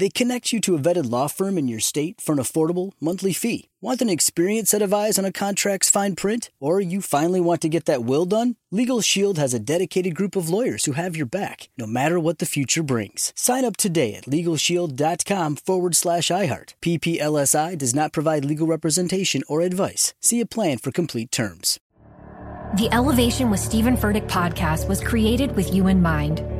They connect you to a vetted law firm in your state for an affordable monthly fee. Want an experienced set of eyes on a contract's fine print? Or you finally want to get that will done? Legal Shield has a dedicated group of lawyers who have your back, no matter what the future brings. Sign up today at LegalShield.com forward slash iHeart. PPLSI does not provide legal representation or advice. See a plan for complete terms. The Elevation with Stephen Furtick podcast was created with you in mind.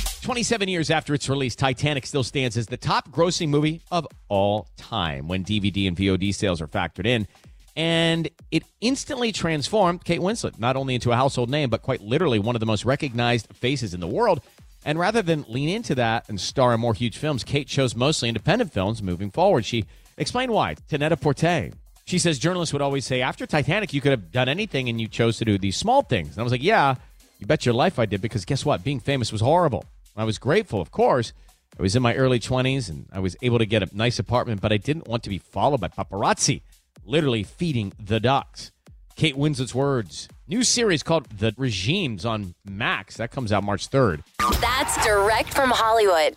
27 years after its release, Titanic still stands as the top grossing movie of all time when DVD and VOD sales are factored in. And it instantly transformed Kate Winslet, not only into a household name, but quite literally one of the most recognized faces in the world. And rather than lean into that and star in more huge films, Kate chose mostly independent films moving forward. She explained why to Net-a-Porter. She says journalists would always say, after Titanic, you could have done anything and you chose to do these small things. And I was like, yeah, you bet your life I did because guess what? Being famous was horrible. I was grateful, of course. I was in my early 20s and I was able to get a nice apartment, but I didn't want to be followed by paparazzi, literally feeding the ducks. Kate Winslet's words. New series called The Regimes on Max. That comes out March 3rd. That's direct from Hollywood.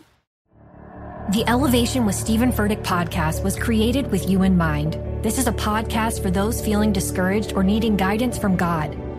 The Elevation with Stephen Furtick podcast was created with you in mind. This is a podcast for those feeling discouraged or needing guidance from God.